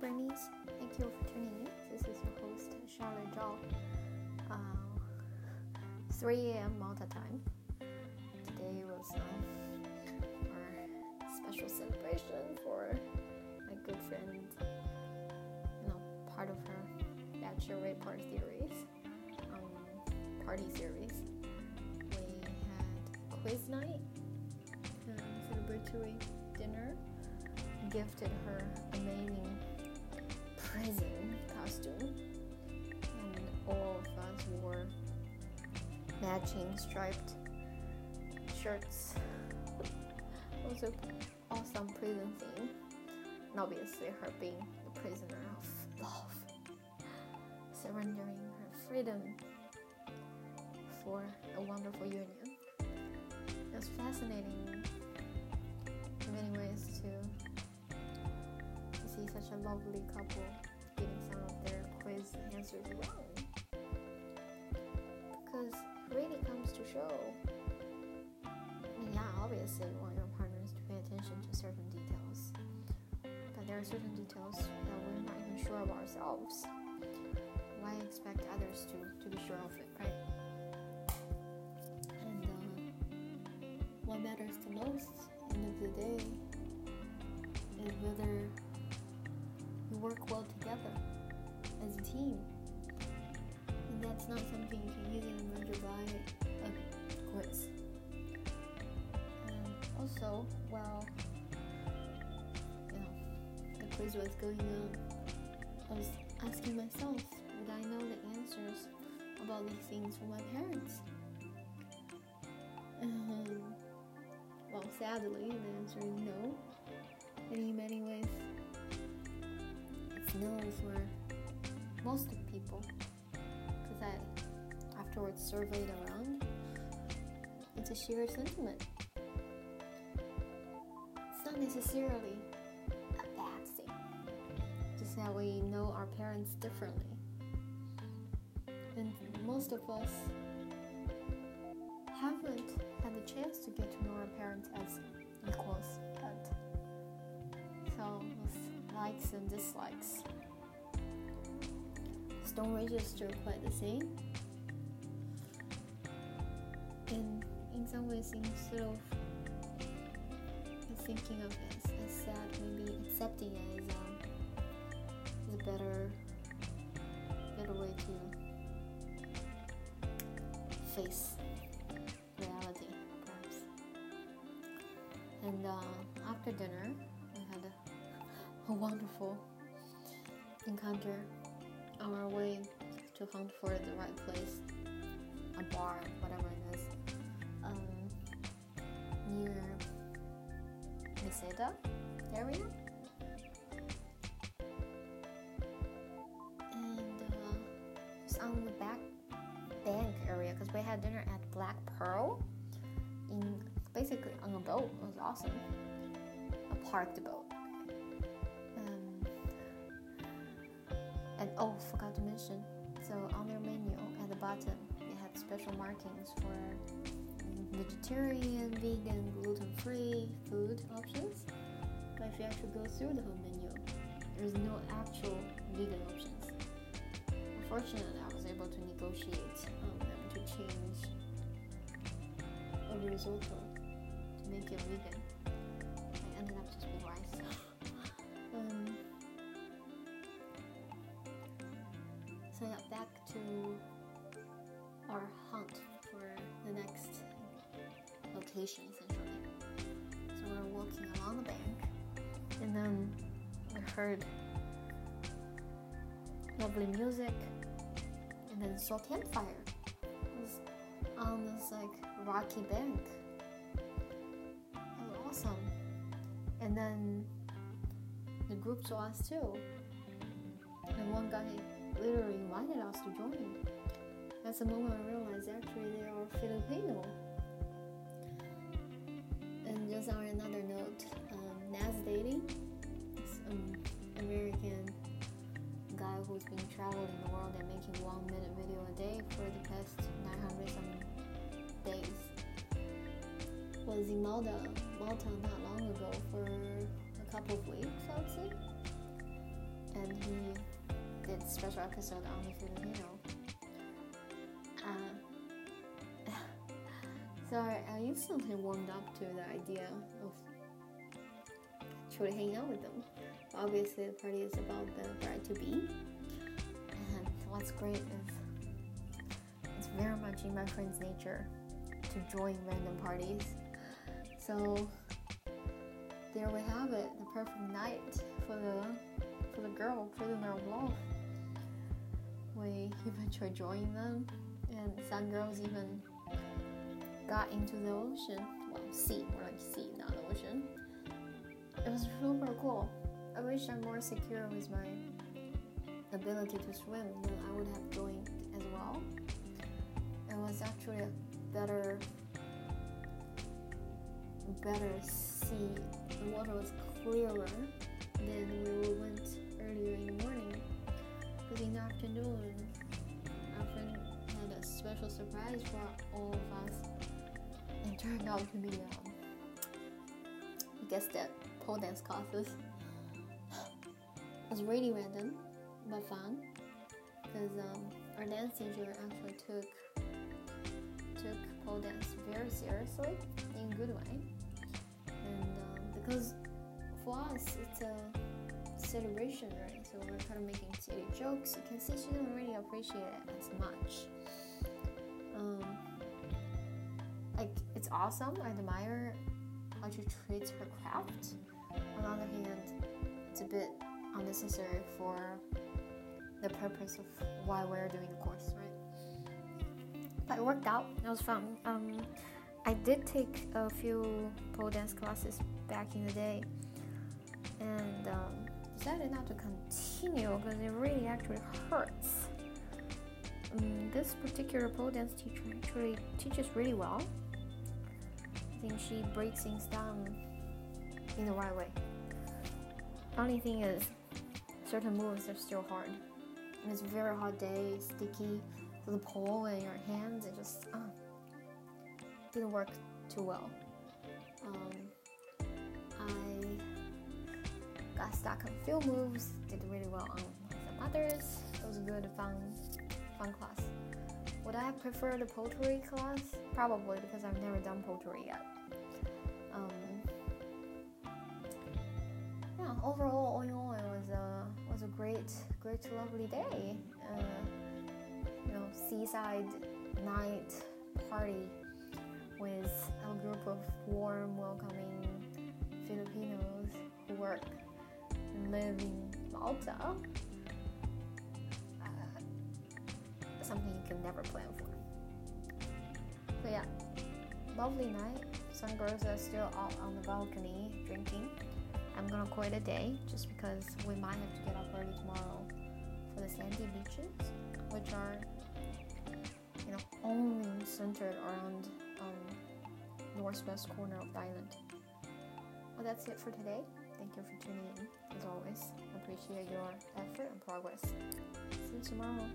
Bernice. Thank you for tuning in. This is your host, Charlotte Zhao. Uh, 3 a.m. Malta time. Today was um, our special celebration for my good friend, you know, part of her bachelorette party series, um, party series. We had quiz night, um, celebratory dinner, gifted her amazing matching striped shirts. Also, awesome prison theme. And obviously, her being the prisoner of love, surrendering her freedom for a wonderful union. It was fascinating in many ways to, to see such a lovely couple getting some of their quiz answers wrong. Show, yeah, obviously you want your partners to pay attention to certain details, but there are certain details that we're not even sure of ourselves. Why expect others to, to be sure of it, right? And uh, what matters the most, end of the day, is whether you work well together as a team. And that's not something you can easily measure by also, while you know the quiz was going on, I was asking myself, would I know the answers about these things from my parents? Um, well, sadly, the answer is no. In many ways, it's no for most of people. Because I afterwards surveyed around, it's a shared sentiment. Not necessarily a bad thing, just that we know our parents differently. And most of us haven't had the chance to get to know our parents as equals yet. So, with likes and dislikes, just don't register quite the same. And in some ways, instead of thinking of as, as sad, maybe accepting it is, um, is a better, better way to face reality, perhaps. And uh, after dinner, we had a, a wonderful encounter on our way to hunt for the right place, a bar, whatever it is, um, near Msida area. And uh, just on the back bank area, because we had dinner at Black Pearl in basically on a boat. It was awesome. A parked boat. Um, and oh, forgot to mention. So on their menu at the bottom, they had special markings for vegetarian, vegan, gluten-free food options. But if you actually go through the whole menu, there's no actual vegan options. Unfortunately, I was able to negotiate um, to change a risotto to make it vegan. I ended up just with rice. um, so yeah, back to our hunt for the next location essentially. So we were walking along the bank, and then we heard lovely music, and then saw campfire. It was on this like rocky bank. It was awesome. And then the group saw us too. And one guy literally invited us to join. That's the moment I realized actually they are Filipino. And just on another note, um, Nas Daily, um, American guy who's been traveling the world and making one minute video a day for the past 900 some days, was in Malta, Malta not long ago for a couple of weeks, I would say. And he did special episode on the Filipino. So I, instantly warmed up to the idea of actually hanging out with them. Obviously, the party is about the bride to be, and what's great is it's very much in my friend's nature to join random parties. So there we have it, the perfect night for the for the girl, prisoner of love. We eventually joined them, and some girls even got into the ocean. Well, sea, more like sea, not ocean. It was super cool. I wish I'm more secure with my ability to swim, then I would have joined as well. It was actually a better, better sea. The water was clearer than we went earlier in the morning. But in the afternoon, our friend had a special surprise for all of us. It turned out to be, um, I guess that pole dance classes. It was really random but fun because um, our dance teacher actually took took pole dance very seriously in a good way, and um, because for us it's a celebration, right? So we're kind of making silly jokes. You can see she didn't really appreciate it as much. Um, like it's awesome. I admire how she treats her craft. On the other hand, it's a bit unnecessary for the purpose of why we're doing the course, right? But it worked out. It was fun. Um, I did take a few pole dance classes back in the day, and um, decided not to continue because it really actually hurts. Um, this particular pole dance teacher actually teaches really well. Think she breaks things down in the right way. Only thing is, certain moves are still hard. It's a very hot day, sticky, the pole in your hands, it just uh, didn't work too well. Um, I got stuck on a few moves, did really well on some others. It was a good, fun, fun class. I prefer the pottery class? Probably because I've never done pottery yet. Um, yeah, overall, all in all, it was a was a great, great, lovely day. Uh, you know, seaside night party with a group of warm, welcoming Filipinos who work and live in Malta. Something you can never plan for. So yeah, lovely night. Some girls are still out on the balcony drinking. I'm gonna call it a day just because we might have to get up early tomorrow for the sandy beaches, which are you know only centered around um, northwest corner of the island. Well, that's it for today. Thank you for tuning in. As always, I appreciate your effort and progress. See you tomorrow.